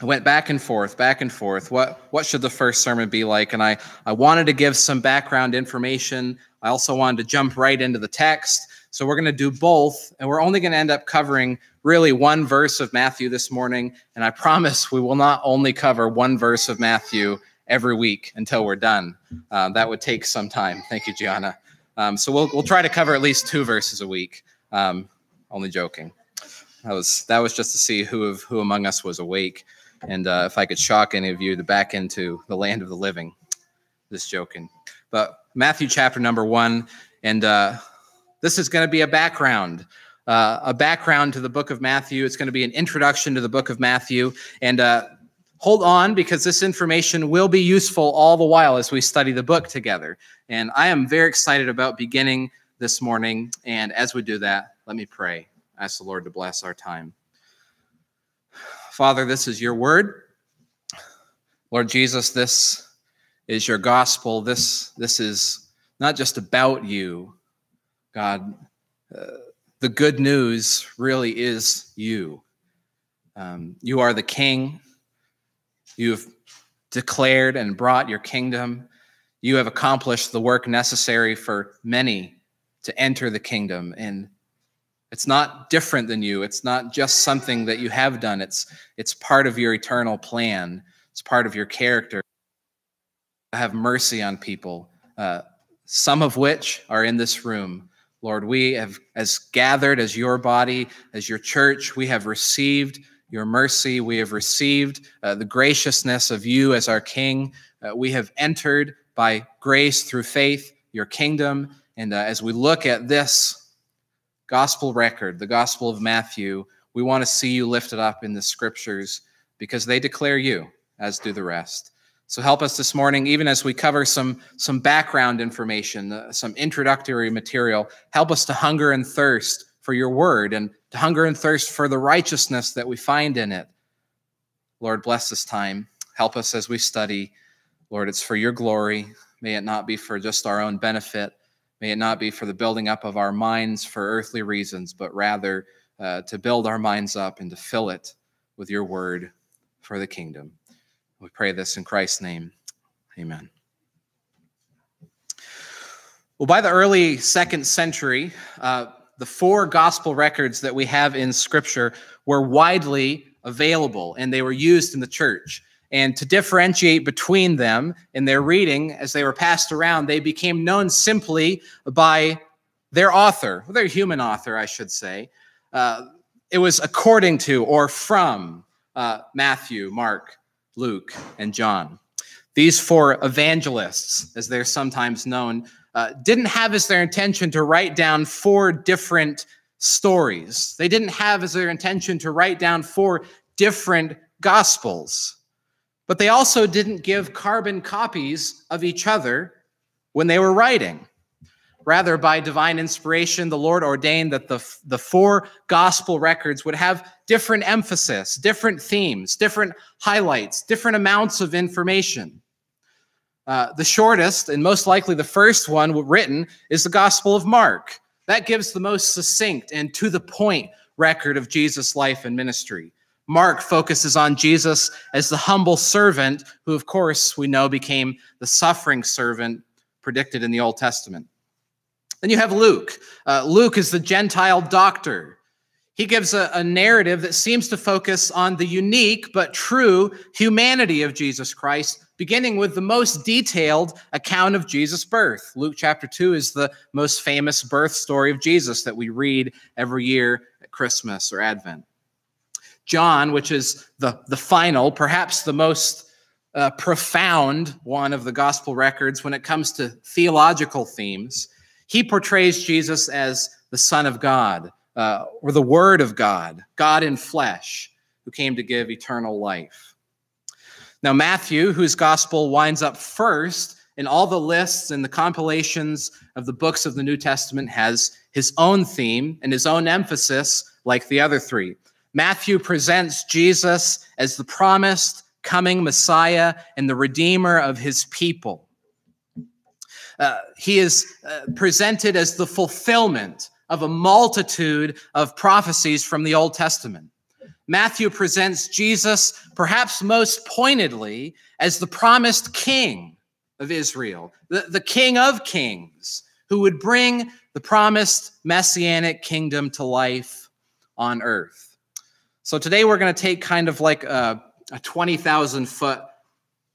I went back and forth, back and forth. What what should the first sermon be like? And I I wanted to give some background information. I also wanted to jump right into the text. So we're going to do both, and we're only going to end up covering really one verse of Matthew this morning. And I promise we will not only cover one verse of Matthew every week until we're done. Uh, that would take some time. Thank you, Gianna. Um, so we'll we'll try to cover at least two verses a week. Um, only joking. That was that was just to see who of who among us was awake and uh, if I could shock any of you to back into the land of the living. Just joking. But Matthew chapter number one, and uh, this is going to be a background. Uh, a background to the book of Matthew. It's going to be an introduction to the book of Matthew. And uh, hold on because this information will be useful all the while as we study the book together. And I am very excited about beginning this morning. And as we do that, let me pray. Ask the Lord to bless our time. Father, this is your word. Lord Jesus, this is your gospel. This, this is not just about you, God. Uh, the good news really is you. Um, you are the king. You have declared and brought your kingdom. You have accomplished the work necessary for many to enter the kingdom. And it's not different than you. It's not just something that you have done. It's it's part of your eternal plan. It's part of your character. Have mercy on people, uh, some of which are in this room. Lord, we have, as gathered as your body, as your church, we have received your mercy. We have received uh, the graciousness of you as our King. Uh, we have entered by grace through faith your kingdom. And uh, as we look at this gospel record, the Gospel of Matthew, we want to see you lifted up in the scriptures because they declare you, as do the rest. So help us this morning, even as we cover some, some background information, uh, some introductory material. Help us to hunger and thirst for your word and to hunger and thirst for the righteousness that we find in it. Lord, bless this time. Help us as we study. Lord, it's for your glory. May it not be for just our own benefit, May it not be for the building up of our minds for earthly reasons, but rather uh, to build our minds up and to fill it with your word for the kingdom. We pray this in Christ's name. Amen. Well, by the early second century, uh, the four gospel records that we have in Scripture were widely available and they were used in the church. And to differentiate between them in their reading, as they were passed around, they became known simply by their author, their human author, I should say. Uh, it was according to or from uh, Matthew, Mark, Luke, and John. These four evangelists, as they're sometimes known, uh, didn't have as their intention to write down four different stories. They didn't have as their intention to write down four different gospels. But they also didn't give carbon copies of each other when they were writing. Rather, by divine inspiration, the Lord ordained that the, the four gospel records would have different emphasis, different themes, different highlights, different amounts of information. Uh, the shortest and most likely the first one written is the Gospel of Mark. That gives the most succinct and to the point record of Jesus' life and ministry. Mark focuses on Jesus as the humble servant, who, of course, we know became the suffering servant predicted in the Old Testament. Then you have Luke. Uh, Luke is the Gentile doctor. He gives a, a narrative that seems to focus on the unique but true humanity of Jesus Christ, beginning with the most detailed account of Jesus' birth. Luke chapter 2 is the most famous birth story of Jesus that we read every year at Christmas or Advent. John, which is the, the final, perhaps the most uh, profound one of the gospel records when it comes to theological themes, he portrays Jesus as the Son of God uh, or the Word of God, God in flesh, who came to give eternal life. Now, Matthew, whose gospel winds up first in all the lists and the compilations of the books of the New Testament, has his own theme and his own emphasis, like the other three. Matthew presents Jesus as the promised coming Messiah and the Redeemer of his people. Uh, he is uh, presented as the fulfillment of a multitude of prophecies from the Old Testament. Matthew presents Jesus, perhaps most pointedly, as the promised king of Israel, the, the king of kings, who would bring the promised messianic kingdom to life on earth. So today we're going to take kind of like a, a 20,000 foot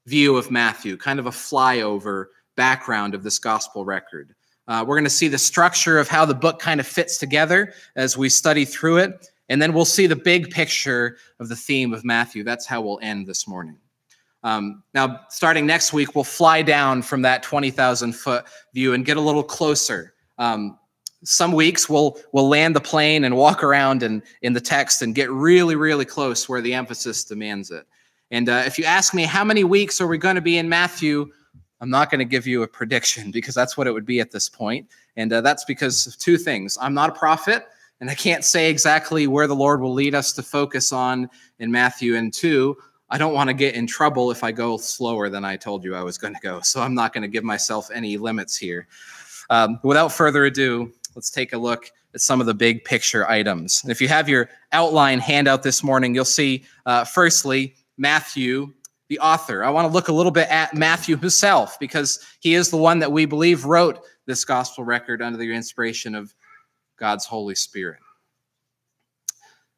view of Matthew, kind of a flyover background of this gospel record. Uh, we're going to see the structure of how the book kind of fits together as we study through it. And then we'll see the big picture of the theme of Matthew. That's how we'll end this morning. Um, now, starting next week, we'll fly down from that 20,000 foot view and get a little closer. Um, some weeks we'll we'll land the plane and walk around and in the text and get really really close where the emphasis demands it. And uh, if you ask me how many weeks are we going to be in Matthew, I'm not going to give you a prediction because that's what it would be at this point. And uh, that's because of two things. I'm not a prophet, and I can't say exactly where the Lord will lead us to focus on in Matthew. And two, I don't want to get in trouble if I go slower than I told you I was going to go. So I'm not going to give myself any limits here. Um, without further ado, let's take a look at some of the big picture items. And if you have your outline handout this morning, you'll see, uh, firstly, Matthew the author. I want to look a little bit at Matthew himself because he is the one that we believe wrote this gospel record under the inspiration of God's Holy Spirit.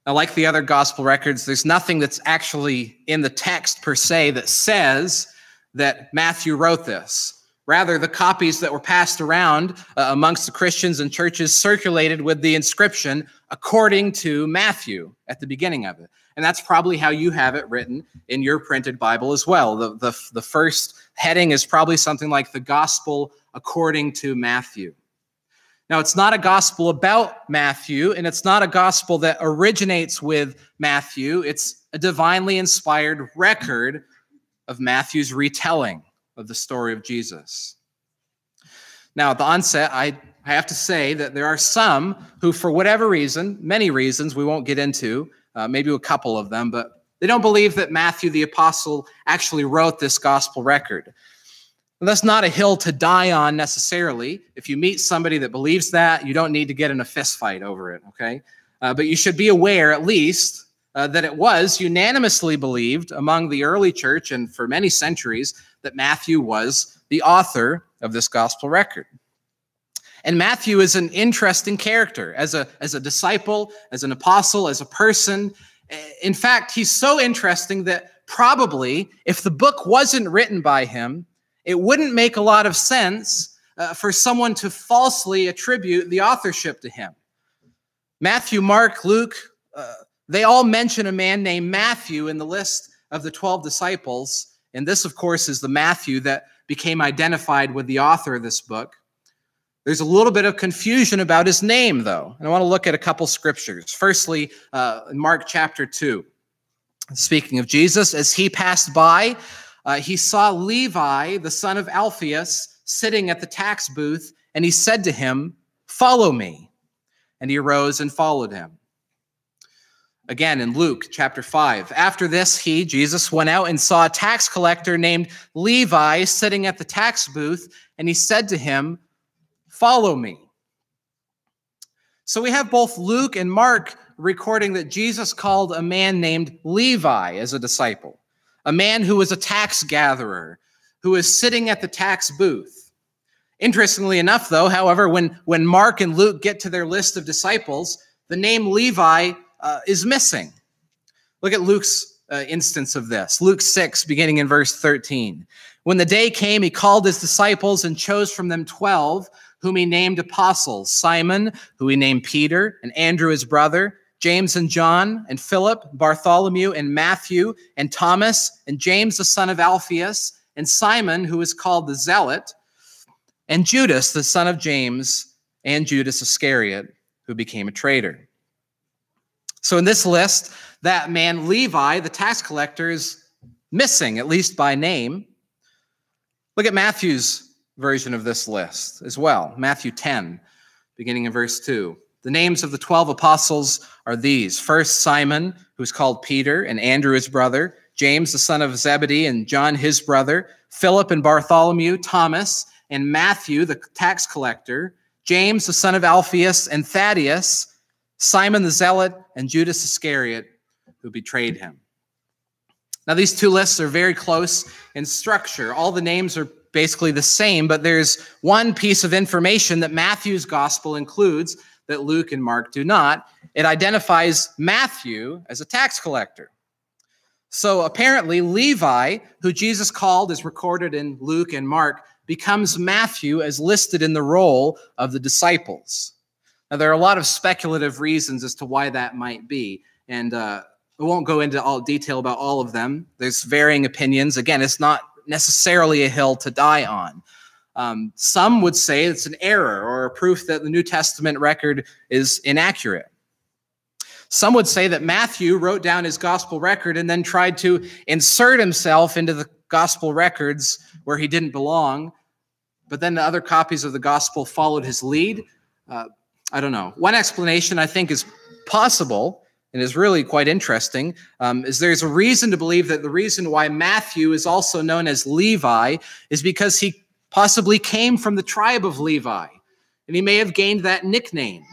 Now, like the other gospel records, there's nothing that's actually in the text per se that says that Matthew wrote this. Rather, the copies that were passed around uh, amongst the Christians and churches circulated with the inscription according to Matthew at the beginning of it. And that's probably how you have it written in your printed Bible as well. The, the, the first heading is probably something like the gospel according to Matthew. Now, it's not a gospel about Matthew, and it's not a gospel that originates with Matthew. It's a divinely inspired record of Matthew's retelling of the story of Jesus. Now, at the onset, I, have to say that there are some who, for whatever reason, many reasons we won't get into, uh, maybe a couple of them, but they don't believe that Matthew the apostle actually wrote this gospel record. And that's not a hill to die on necessarily. If you meet somebody that believes that, you don't need to get in a fist fight over it, okay? Uh, but you should be aware, at least, uh, that it was unanimously believed among the early church and for many centuries that Matthew was the author of this gospel record. And Matthew is an interesting character as a, as a disciple, as an apostle, as a person. In fact, he's so interesting that probably if the book wasn't written by him, it wouldn't make a lot of sense uh, for someone to falsely attribute the authorship to him. Matthew, Mark, Luke, uh, they all mention a man named Matthew in the list of the 12 disciples. And this, of course, is the Matthew that became identified with the author of this book. There's a little bit of confusion about his name, though. And I want to look at a couple scriptures. Firstly, uh, Mark chapter 2. Speaking of Jesus, as he passed by, uh, he saw Levi, the son of Alphaeus, sitting at the tax booth, and he said to him, Follow me. And he arose and followed him. Again, in Luke chapter 5, after this, he, Jesus, went out and saw a tax collector named Levi sitting at the tax booth, and he said to him, Follow me. So we have both Luke and Mark recording that Jesus called a man named Levi as a disciple, a man who was a tax gatherer, who was sitting at the tax booth. Interestingly enough, though, however, when, when Mark and Luke get to their list of disciples, the name Levi uh, is missing. Look at Luke's uh, instance of this. Luke 6, beginning in verse 13. When the day came, he called his disciples and chose from them 12 whom he named apostles Simon, who he named Peter, and Andrew his brother, James and John, and Philip, Bartholomew, and Matthew, and Thomas, and James the son of Alphaeus, and Simon, who is called the Zealot, and Judas the son of James, and Judas Iscariot, who became a traitor. So in this list, that man Levi, the tax collector, is missing, at least by name. Look at Matthew's version of this list as well. Matthew 10, beginning in verse 2. The names of the 12 apostles are these. First, Simon, who's called Peter, and Andrew, his brother, James, the son of Zebedee, and John, his brother, Philip and Bartholomew, Thomas, and Matthew, the tax collector, James, the son of Alphaeus, and Thaddeus, Simon the Zealot, and Judas Iscariot, who betrayed him. Now, these two lists are very close in structure. All the names are basically the same, but there's one piece of information that Matthew's gospel includes that Luke and Mark do not. It identifies Matthew as a tax collector. So apparently, Levi, who Jesus called, is recorded in Luke and Mark, becomes Matthew as listed in the roll of the disciples. Now, there are a lot of speculative reasons as to why that might be. And uh, I won't go into all detail about all of them. There's varying opinions. Again, it's not necessarily a hill to die on. Um, some would say it's an error or a proof that the New Testament record is inaccurate. Some would say that Matthew wrote down his gospel record and then tried to insert himself into the gospel records where he didn't belong, but then the other copies of the gospel followed his lead. Uh, I don't know. One explanation I think is possible and is really quite interesting um, is there's a reason to believe that the reason why Matthew is also known as Levi is because he possibly came from the tribe of Levi, and he may have gained that nickname.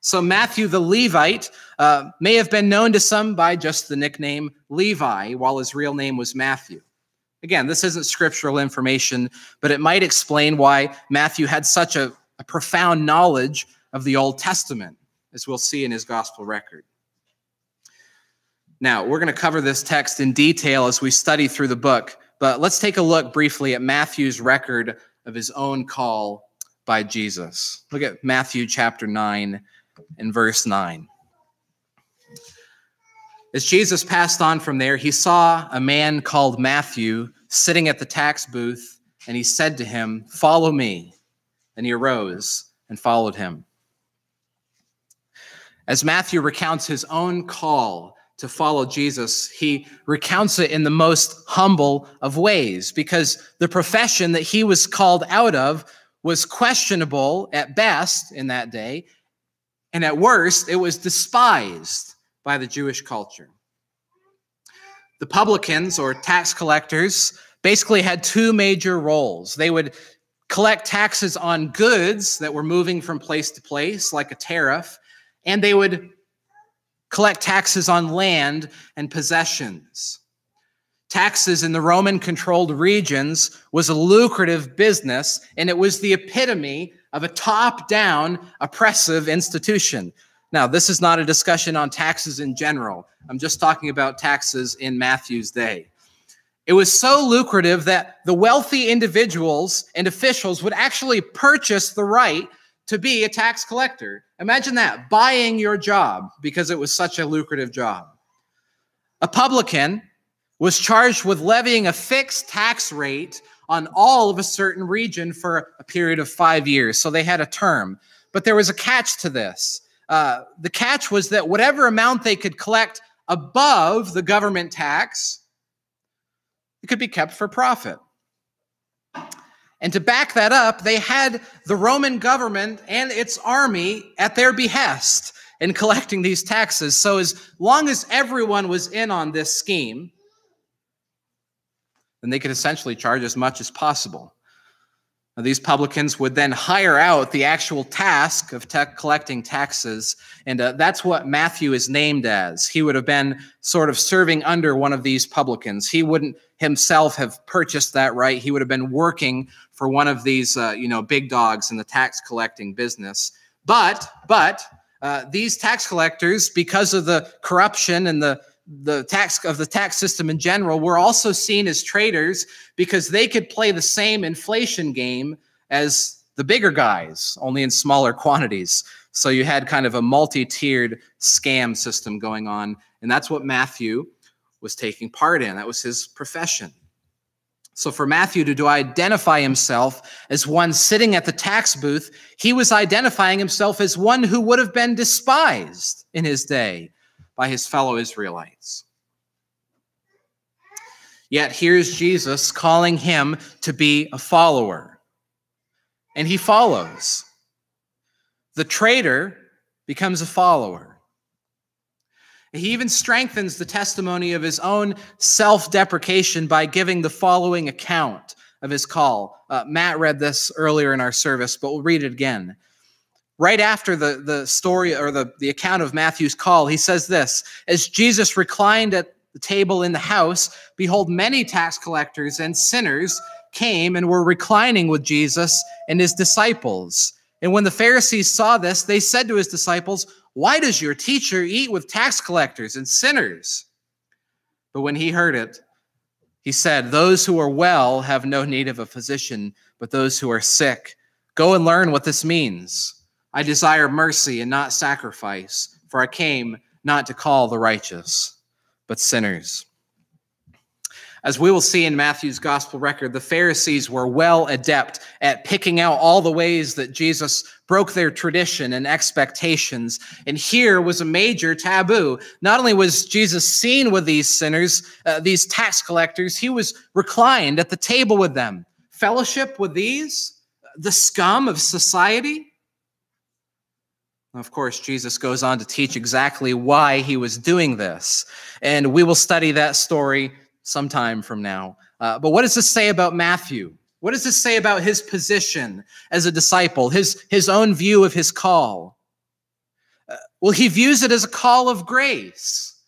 So Matthew the Levite uh, may have been known to some by just the nickname Levi, while his real name was Matthew. Again, this isn't scriptural information, but it might explain why Matthew had such a, a profound knowledge of the Old Testament, as we'll see in his gospel record. Now, we're going to cover this text in detail as we study through the book, but let's take a look briefly at Matthew's record of his own call by Jesus. Look at Matthew chapter 9 and verse 9. As Jesus passed on from there, he saw a man called Matthew sitting at the tax booth, and he said to him, Follow me. And he arose and followed him. As Matthew recounts his own call to follow Jesus, he recounts it in the most humble of ways because the profession that he was called out of was questionable at best in that day, and at worst, it was despised by the Jewish culture. The publicans or tax collectors basically had two major roles. They would collect taxes on goods that were moving from place to place, like a tariff, and they would collect taxes on land and possessions. Taxes in the Roman controlled regions was a lucrative business, and it was the epitome of a top down oppressive institution. Now, this is not a discussion on taxes in general. I'm just talking about taxes in Matthew's day. It was so lucrative that the wealthy individuals and officials would actually purchase the right to be a tax collector. Imagine that, buying your job because it was such a lucrative job. A publican was charged with levying a fixed tax rate on all of a certain region for a period of five years. So they had a term. But there was a catch to this. Uh, the catch was that whatever amount they could collect above the government tax, it could be kept for profit. And to back that up, they had the Roman government and its army at their behest in collecting these taxes. So, as long as everyone was in on this scheme, then they could essentially charge as much as possible. Now, these publicans would then hire out the actual task of collecting taxes, and uh, that's what Matthew is named as. He would have been sort of serving under one of these publicans. He wouldn't himself have purchased that right. He would have been working for one of these, uh, you know, big dogs in the tax collecting business. But, but uh, these tax collectors, because of the corruption and the the tax of the tax system in general were also seen as traitors because they could play the same inflation game as the bigger guys, only in smaller quantities. So you had kind of a multi-tiered scam system going on, and that's what Matthew was taking part in. That was his profession. So for Matthew to, identify himself as one sitting at the tax booth, he was identifying himself as one who would have been despised in his day by his fellow Israelites. Yet here's Jesus calling him to be a follower. And he follows. The traitor becomes a follower. He even strengthens the testimony of his own self deprecation by giving the following account of his call. Uh, Matt read this earlier in our service, but we'll read it again. right after the, the story or the, the account of Matthew's call, he says this As Jesus reclined at the table in the house, behold, many tax collectors and sinners came and were reclining with Jesus and his disciples. And when the Pharisees saw this, they said to his disciples, Why does your teacher eat with tax collectors and sinners? But when he heard it, he said, Those who are well have no need of a physician, but those who are sick. Go and learn what this means. I desire mercy and not sacrifice, for I came not to call the righteous, but sinners. As we will see in Matthew's gospel record, the Pharisees were well adept at picking out all the ways that Jesus broke their tradition and expectations. And here was a major taboo. Not only was Jesus seen with these sinners, uh, these tax collectors, he was reclined at the table with them. Fellowship with these, the scum of society. Of course, Jesus goes on to teach exactly why he was doing this. And we will study that story sometime from now. Uh, but what does this say about Matthew? What does this say about his position as a disciple, his, his own view of his call? Uh, well, he views it as a call of grace,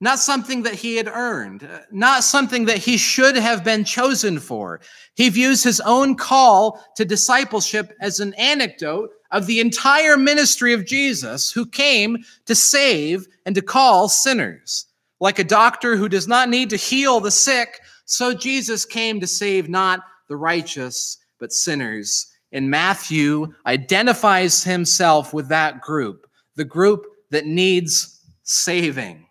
not something that he had earned, uh, not something that he should have been chosen for. He views his own call to discipleship as an anecdote of the entire ministry of Jesus, who came to save and to call sinners. Like a doctor who does not need to heal the sick, so Jesus came to save not the righteous, but sinners. And Matthew identifies himself with that group, the group that needs saving.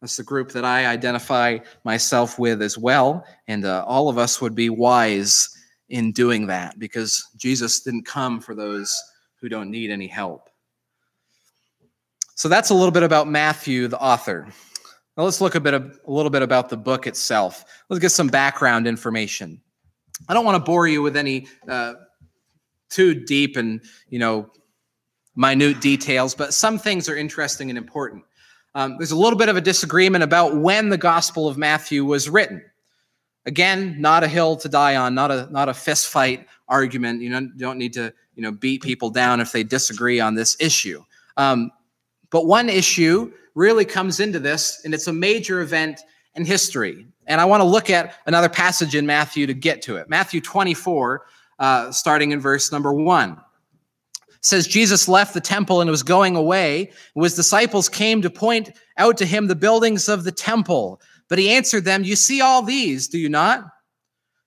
That's the group that I identify myself with as well. And uh, all of us would be wise in doing that because Jesus didn't come for those who don't need any help. So that's a little bit about Matthew, the author. Now let's look a bit of, a little bit about the book itself. Let's get some background information. I don't want to bore you with any uh, too deep and you know minute details, but some things are interesting and important. Um, there's a little bit of a disagreement about when the Gospel of Matthew was written. Again, not a hill to die on, not a not a fist fight argument. You know, don't need to you know beat people down if they disagree on this issue. Um, but one issue really comes into this, and it's a major event in history. And I want to look at another passage in Matthew to get to it. Matthew 24, uh, starting in verse number one says Jesus left the temple and was going away, his disciples came to point out to him the buildings of the temple. But he answered them, You see all these, do you not?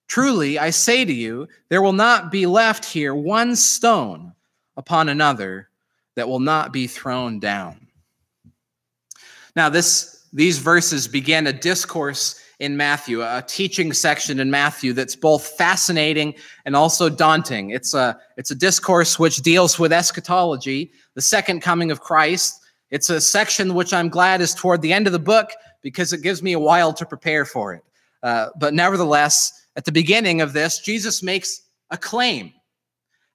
Truly, I say to you, there will not be left here one stone upon another that will not be thrown down. Now, this, these verses begin a discourse in Matthew, a teaching section in Matthew that's both fascinating and also daunting. It's a, it's a discourse which deals with eschatology, the second coming of Christ. It's a section which I'm glad is toward the end of the book because it gives me a while to prepare for it. Uh, but nevertheless, at the beginning of this, Jesus makes a claim.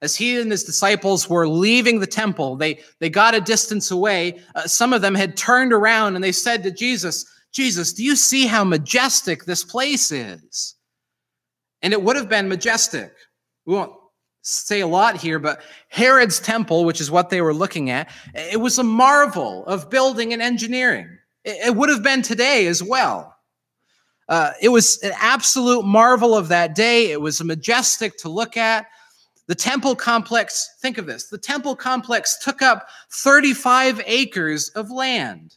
As he and his disciples were leaving the temple, they, they got a distance away. Uh, some of them had turned around and they said to Jesus, Jesus, do you see how majestic this place is? And it would have been majestic. We won't say a lot here, but Herod's temple, which is what they were looking at, it was a marvel of building and engineering. It would have been today as well. Uh, it was an absolute marvel of that day. It was majestic to look at. The temple complex, think of this the temple complex took up 35 acres of land.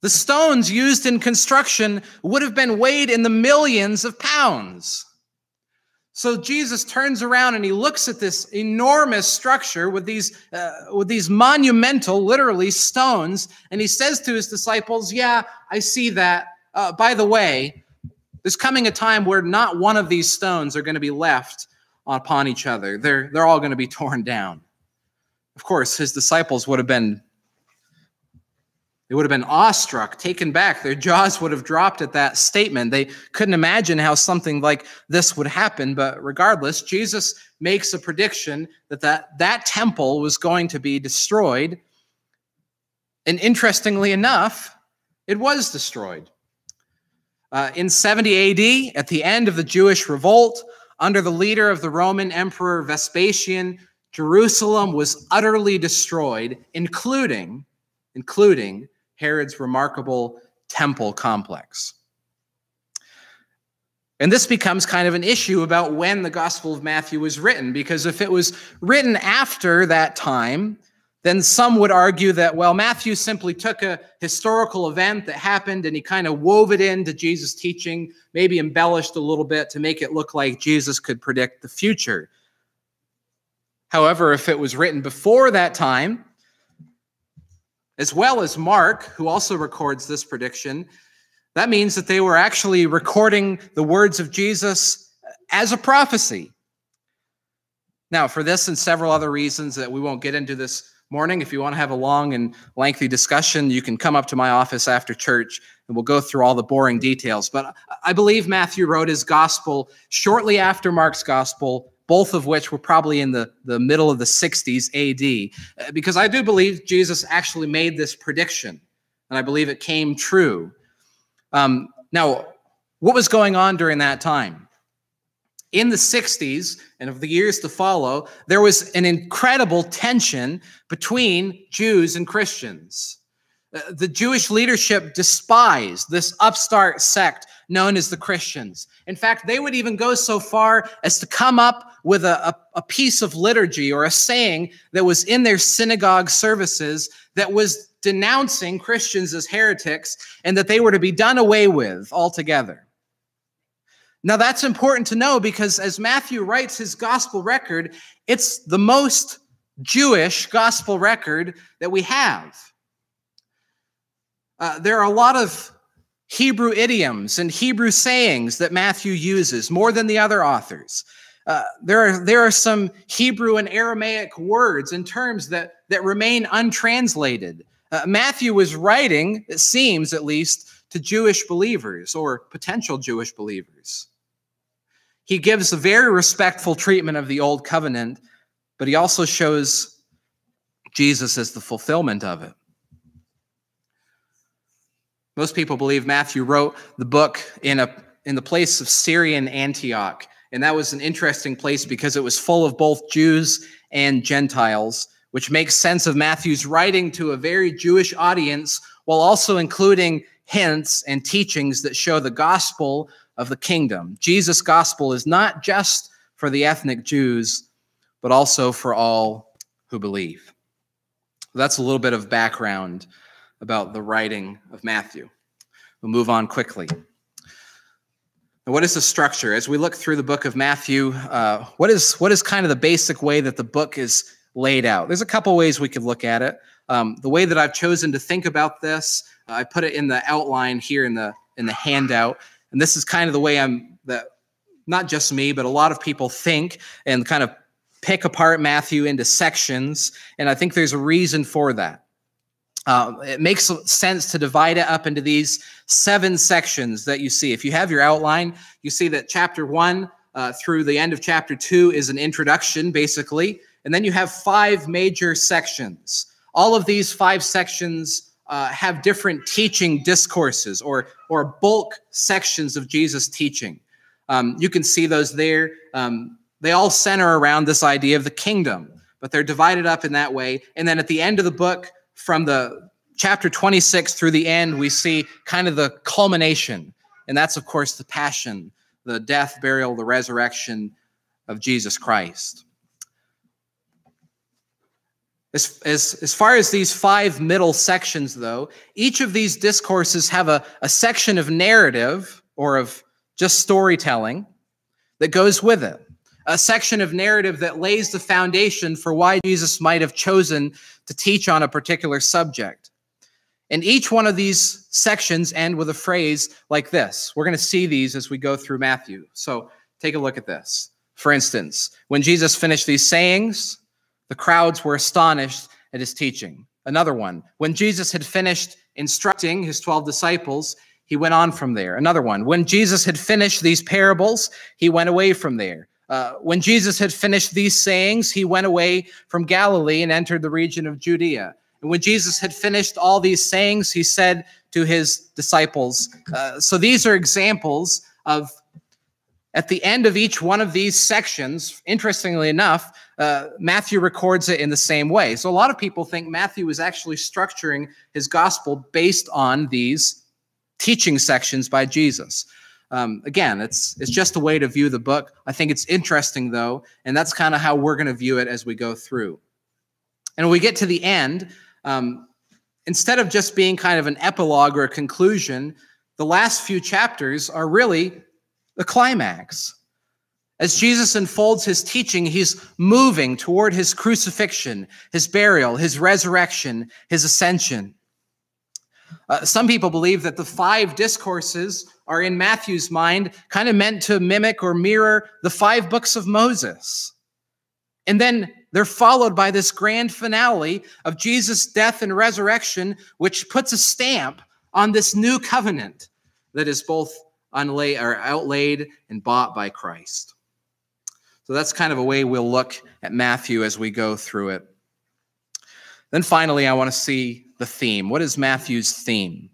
The stones used in construction would have been weighed in the millions of pounds. So Jesus turns around and he looks at this enormous structure with these, uh, with these monumental, literally stones, and he says to his disciples, Yeah, I see that. Uh, by the way, there's coming a time where not one of these stones are going to be left upon each other. They're, they're all going to be torn down. Of course, his disciples would have been they would have been awestruck, taken back. Their jaws would have dropped at that statement. They couldn't imagine how something like this would happen. But regardless, Jesus makes a prediction that that, that temple was going to be destroyed. And interestingly enough, it was destroyed. Uh, in 70 AD, at the end of the Jewish revolt, under the leader of the Roman Emperor Vespasian, Jerusalem was utterly destroyed, including, including Herod's remarkable temple complex. And this becomes kind of an issue about when the Gospel of Matthew was written, because if it was written after that time, then some would argue that, well, Matthew simply took a historical event that happened and he kind of wove it into Jesus' teaching, maybe embellished a little bit to make it look like Jesus could predict the future. However, if it was written before that time, as well as Mark, who also records this prediction, that means that they were actually recording the words of Jesus as a prophecy. Now, for this and several other reasons that we won't get into this morning, if you want to have a long and lengthy discussion, you can come up to my office after church and we'll go through all the boring details. But I believe Matthew wrote his gospel shortly after Mark's gospel, both of which were probably in the, the middle of the 60s AD, because I do believe Jesus actually made this prediction, and I believe it came true. Um, now, what was going on during that time? In the 60s and of the years to follow, there was an incredible tension between Jews and Christians. Uh, the Jewish leadership despised this upstart sect known as the Christians. In fact, they would even go so far as to come up with a, a, a, piece of liturgy or a saying that was in their synagogue services that was denouncing Christians as heretics and that they were to be done away with altogether. Now, that's important to know because as Matthew writes his gospel record, it's the most Jewish gospel record that we have. Uh, there are a lot of Hebrew idioms and Hebrew sayings that Matthew uses more than the other authors. Uh, there, are, there are some Hebrew and Aramaic words and terms that, that remain untranslated. Uh, Matthew was writing, it seems at least, to Jewish believers or potential Jewish believers. He gives a very respectful treatment of the Old Covenant, but he also shows Jesus as the fulfillment of it. Most people believe Matthew wrote the book in a in the place of Syrian Antioch, and that was an interesting place because it was full of both Jews and Gentiles, which makes sense of Matthew's writing to a very Jewish audience while also including hints and teachings that show the gospel of the kingdom. Jesus' gospel is not just for the ethnic Jews, but also for all who believe. That's a little bit of background about the writing of Matthew. We'll move on quickly. Now, what is the structure? As we look through the book of Matthew, uh, what is what is kind of the basic way that the book is laid out? There's a couple ways we could look at it. Um, the way that I've chosen to think about this, I put it in the outline here in the in the handout, and this is kind of the way I'm that not just me, but a lot of people think and kind of pick apart Matthew into sections, and I think there's a reason for that. Uh, it makes sense to divide it up into these seven sections that you see. If you have your outline, you see that chapter one uh, through the end of chapter two is an introduction, basically. And then you have five major sections. All of these five sections uh, have different teaching discourses or, or bulk sections of Jesus' teaching. Um, you can see those there. Um, they all center around this idea of the kingdom, but they're divided up in that way. And then at the end of the book, from the chapter 26 through the end, we see kind of the culmination. And that's, of course, the passion, the death, burial, the resurrection of Jesus Christ. As, as, as far as these five middle sections, though, each of these discourses have a, a section of narrative or of just storytelling that goes with it a section of narrative that lays the foundation for why Jesus might have chosen to teach on a particular subject. And each one of these sections end with a phrase like this. We're going to see these as we go through Matthew. So take a look at this. For instance, when Jesus finished these sayings, the crowds were astonished at his teaching. Another one, when Jesus had finished instructing his 12 disciples, he went on from there. Another one, when Jesus had finished these parables, he went away from there. Uh, when Jesus had finished these sayings, he went away from Galilee and entered the region of Judea. And when Jesus had finished all these sayings, he said to his disciples, uh, So these are examples of at the end of each one of these sections, interestingly enough, uh, Matthew records it in the same way. So a lot of people think Matthew is actually structuring his gospel based on these teaching sections by Jesus. Um, again, it's it's just a way to view the book. I think it's interesting though, and that's kind of how we're going to view it as we go through. And when we get to the end, um, instead of just being kind of an epilogue or a conclusion, the last few chapters are really the climax. As Jesus unfolds his teaching, he's moving toward his crucifixion, his burial, his resurrection, his ascension. Uh, some people believe that the five discourses are in Matthew's mind kind of meant to mimic or mirror the five books of Moses. And then they're followed by this grand finale of Jesus' death and resurrection, which puts a stamp on this new covenant that is both unlaid or outlaid and bought by Christ. So that's kind of a way we'll look at Matthew as we go through it. Then finally, I want to see the theme. What is Matthew's theme?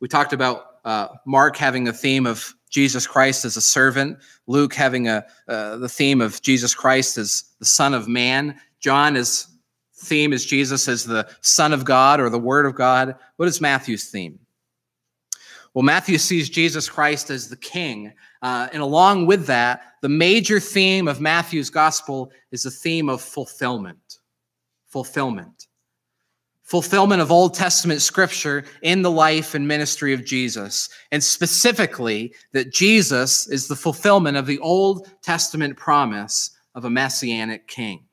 We talked about uh, Mark having a theme of Jesus Christ as a servant, Luke having a uh, the theme of Jesus Christ as the Son of Man, John is theme is Jesus as the Son of God or the Word of God. What is Matthew's theme? Well, Matthew sees Jesus Christ as the King. Uh, and along with that, the major theme of Matthew's gospel is the theme of fulfillment. Fulfillment. Fulfillment of Old Testament scripture in the life and ministry of Jesus. And specifically, that Jesus is the fulfillment of the Old Testament promise of a messianic king.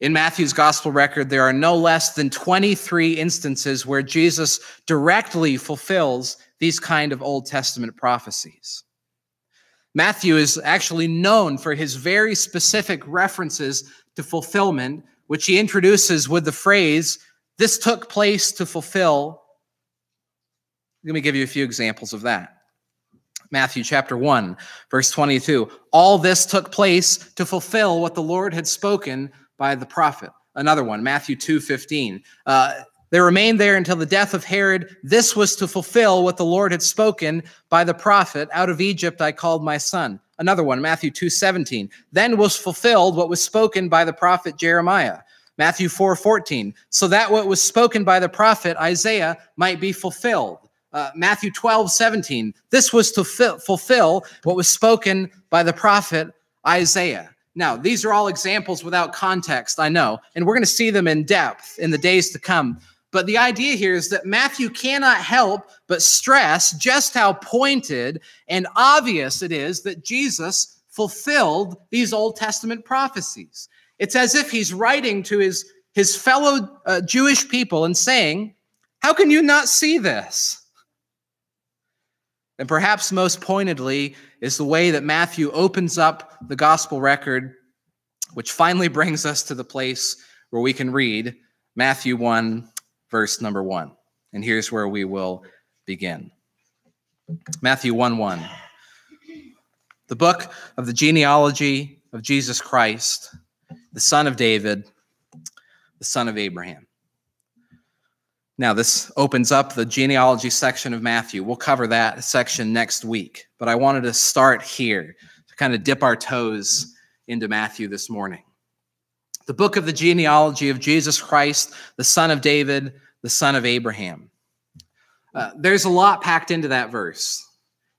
In Matthew's gospel record, there are no less than 23 instances where Jesus directly fulfills these kind of Old Testament prophecies. Matthew is actually known for his very specific references to fulfillment, which he introduces with the phrase, This took place to fulfill. Let me give you a few examples of that. Matthew chapter 1, verse 22. All this took place to fulfill what the Lord had spoken by the prophet. Another one, Matthew 2 15. Uh, they remained there until the death of Herod. This was to fulfill what the Lord had spoken by the prophet Out of Egypt I called my son. Another one, Matthew 2 17. Then was fulfilled what was spoken by the prophet Jeremiah. Matthew 4 14. So that what was spoken by the prophet Isaiah might be fulfilled. Uh, Matthew 12 17. This was to fulfill what was spoken by the prophet Isaiah. Now, these are all examples without context, I know, and we're going to see them in depth in the days to come. But the idea here is that Matthew cannot help but stress just how pointed and obvious it is that Jesus fulfilled these Old Testament prophecies. It's as if he's writing to his, his fellow uh, Jewish people and saying, How can you not see this? And perhaps most pointedly is the way that Matthew opens up the gospel record, which finally brings us to the place where we can read Matthew 1, verse number 1. And here's where we will begin Matthew 1 1. The book of the genealogy of Jesus Christ, the son of David, the son of Abraham. Now, this opens up the genealogy section of Matthew. We'll cover that section next week, but I wanted to start here to kind of dip our toes into Matthew this morning. The book of the genealogy of Jesus Christ, the son of David, the son of Abraham. Uh, there's a lot packed into that verse.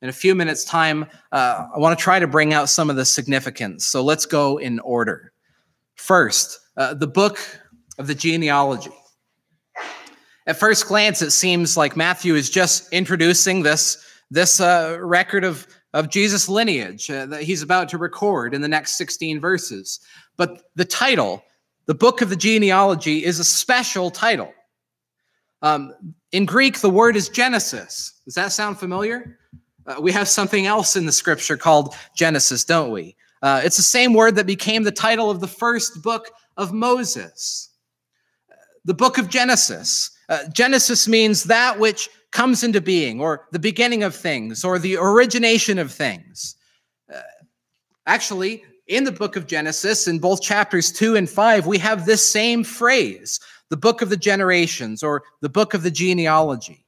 In a few minutes' time, uh, I want to try to bring out some of the significance. So let's go in order. First, uh, the book of the genealogy. At first glance, it seems like Matthew is just introducing this, this uh, record of, of Jesus' lineage uh, that he's about to record in the next 16 verses. But the title, the book of the genealogy, is a special title. Um, in Greek, the word is Genesis. Does that sound familiar? Uh, we have something else in the scripture called Genesis, don't we? Uh, it's the same word that became the title of the first book of Moses. The book of Genesis. Uh, Genesis means that which comes into being, or the beginning of things, or the origination of things. Uh, actually, in the book of Genesis, in both chapters two and five, we have this same phrase the book of the generations, or the book of the genealogy.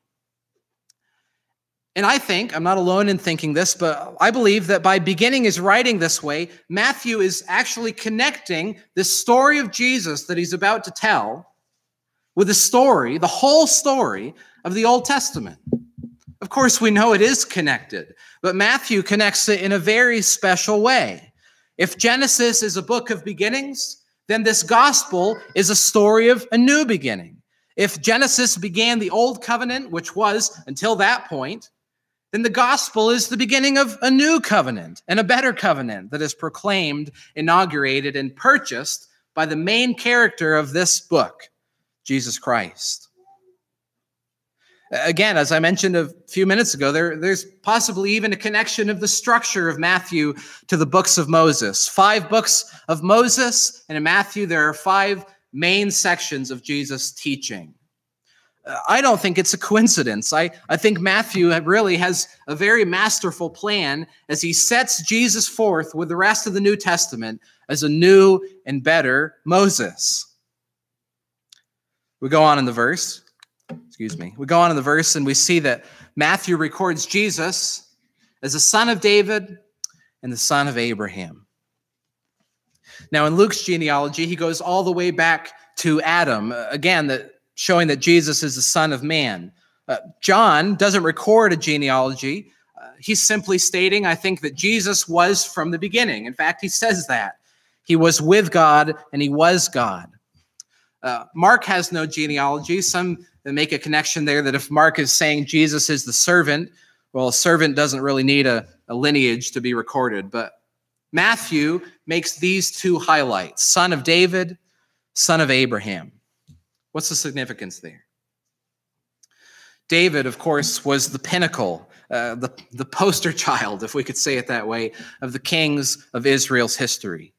And I think, I'm not alone in thinking this, but I believe that by beginning his writing this way, Matthew is actually connecting the story of Jesus that he's about to tell with the story, the whole story of the Old Testament. Of course, we know it is connected, but Matthew connects it in a very special way. If Genesis is a book of beginnings, then this gospel is a story of a new beginning. If Genesis began the old covenant, which was until that point, then the gospel is the beginning of a new covenant and a better covenant that is proclaimed, inaugurated, and purchased by the main character of this book, Jesus Christ. Again, as I mentioned a few minutes ago, there, there's possibly even a connection of the structure of Matthew to the books of Moses. Five books of Moses, and in Matthew, there are five main sections of Jesus' teaching. Uh, I don't think it's a coincidence. I, I think Matthew really has a very masterful plan as he sets Jesus forth with the rest of the New Testament as a new and better Moses. We go on in the verse. Excuse me. We go on in the verse and we see that Matthew records Jesus as the son of David and the son of Abraham. Now, in Luke's genealogy, he goes all the way back to Adam. Again, the showing that Jesus is the Son of Man. Uh, John doesn't record a genealogy. Uh, he's simply stating, I think, that Jesus was from the beginning. In fact, he says that. He was with God and he was God. Uh, Mark has no genealogy. Some make a connection there that if Mark is saying Jesus is the servant, well, a servant doesn't really need a, a lineage to be recorded. But Matthew makes these two highlights son of David, son of Abraham. What's the significance there? David, of course, was the pinnacle, uh, the, the poster child, if we could say it that way, of the kings of Israel's history.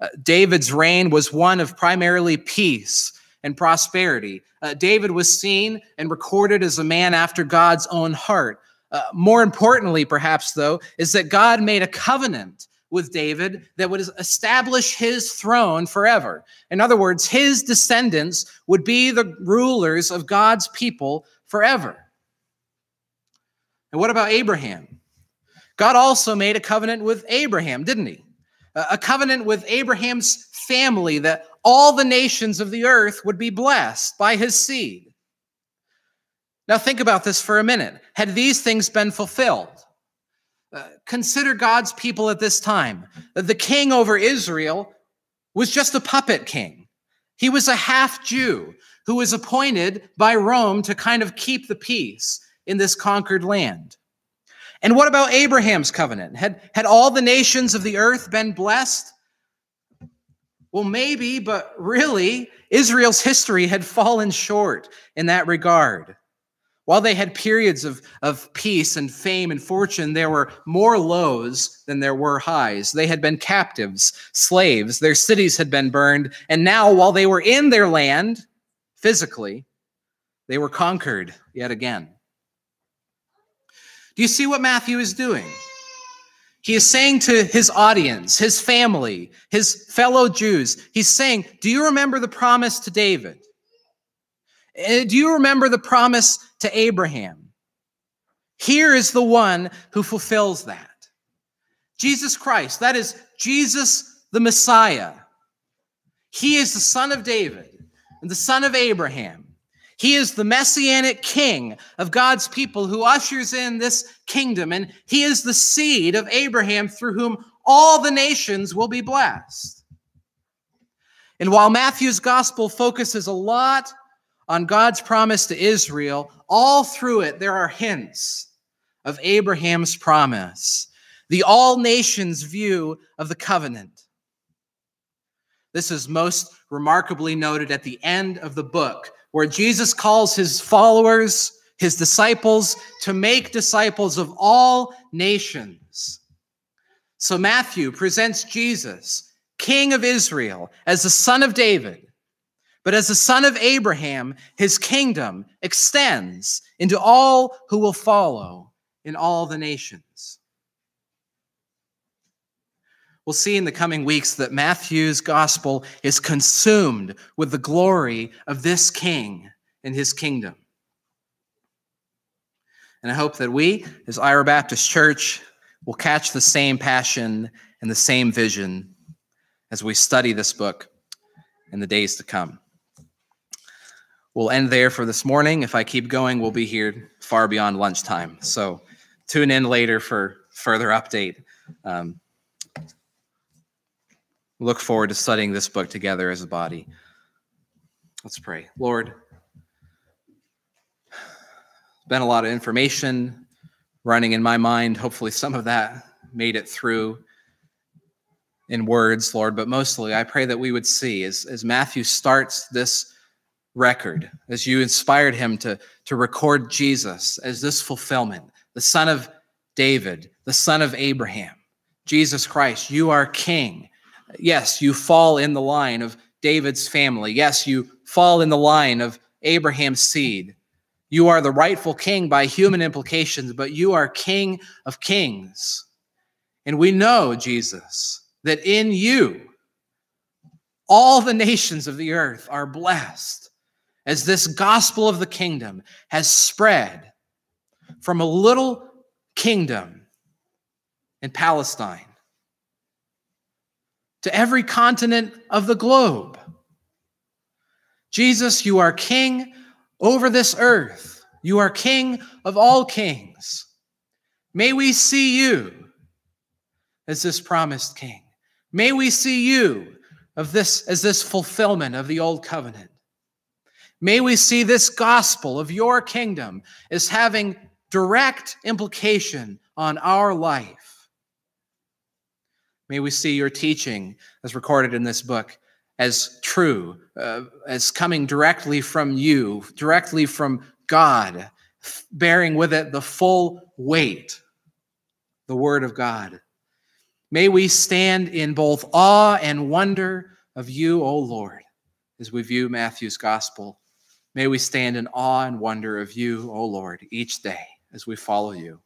Uh, David's reign was one of primarily peace and prosperity. Uh, David was seen and recorded as a man after God's own heart. Uh, more importantly, perhaps, though, is that God made a covenant with David that would establish his throne forever. In other words, his descendants would be the rulers of God's people forever. And what about Abraham? God also made a covenant with Abraham, didn't he? A covenant with Abraham's family that all the nations of the earth would be blessed by his seed. Now, think about this for a minute. Had these things been fulfilled, uh, consider God's people at this time. The king over Israel was just a puppet king. He was a half Jew who was appointed by Rome to kind of keep the peace in this conquered land. And what about Abraham's covenant? Had, had all the nations of the earth been blessed? Well, maybe, but really, Israel's history had fallen short in that regard. While they had periods of, of peace and fame and fortune, there were more lows than there were highs. They had been captives, slaves, their cities had been burned, and now, while they were in their land physically, they were conquered yet again. Do you see what Matthew is doing? He is saying to his audience, his family, his fellow Jews, he's saying, Do you remember the promise to David? Uh, do you remember the promise to Abraham? Here is the one who fulfills that Jesus Christ. That is Jesus the Messiah. He is the son of David and the son of Abraham. He is the messianic king of God's people who ushers in this kingdom, and he is the seed of Abraham through whom all the nations will be blessed. And while Matthew's gospel focuses a lot on God's promise to Israel, all through it, there are hints of Abraham's promise, the all nations view of the covenant. This is most remarkably noted at the end of the book, where Jesus calls his followers, his disciples, to make disciples of all nations. So Matthew presents Jesus, King of Israel, as the son of David but as the son of Abraham, his kingdom extends into all who will follow in all the nations. We'll see in the coming weeks that Matthew's gospel is consumed with the glory of this king and his kingdom. And I hope that we, as Ira Baptist Church, will catch the same passion and the same vision as we study this book in the days to come. We'll end there for this morning. If I keep going, we'll be here far beyond lunchtime. So tune in later for further update. Um, look forward to studying this book together as a body. Let's pray. Lord, been a lot of information running in my mind. Hopefully, some of that made it through in words, Lord, but mostly I pray that we would see as, as Matthew starts this record, as you inspired him to, to record Jesus as this fulfillment, the son of David, the son of Abraham, Jesus Christ, you are king. Yes, you fall in the line of David's family. Yes, you fall in the line of Abraham's seed. You are the rightful king by human implications, but you are king of kings. And we know, Jesus, that in you all the nations of the earth are blessed as this gospel of the kingdom has spread from a little kingdom in Palestine to every continent of the globe. Jesus, you are king over this earth. You are king of all kings. May we see you as this promised king. May we see you of this as this fulfillment of the old covenant. May we see this gospel of your kingdom as having direct implication on our life. May we see your teaching as recorded in this book as true, uh, as coming directly from you, directly from God, bearing with it the full weight, the Word of God. May we stand in both awe and wonder of you, O Lord, as we view Matthew's gospel. May we stand in awe and wonder of you, O Lord, each day as we follow you.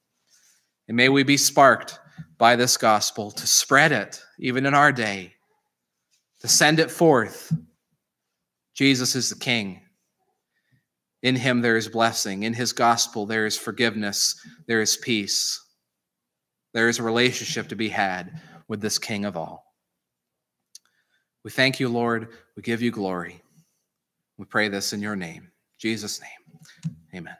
And may we be sparked by this gospel to spread it even in our day, to send it forth. Jesus is the King. In him there is blessing. In his gospel there is forgiveness, there is peace. There is a relationship to be had with this King of all. We thank you, Lord. We give you glory. We pray this in your name, Jesus' name. Amen.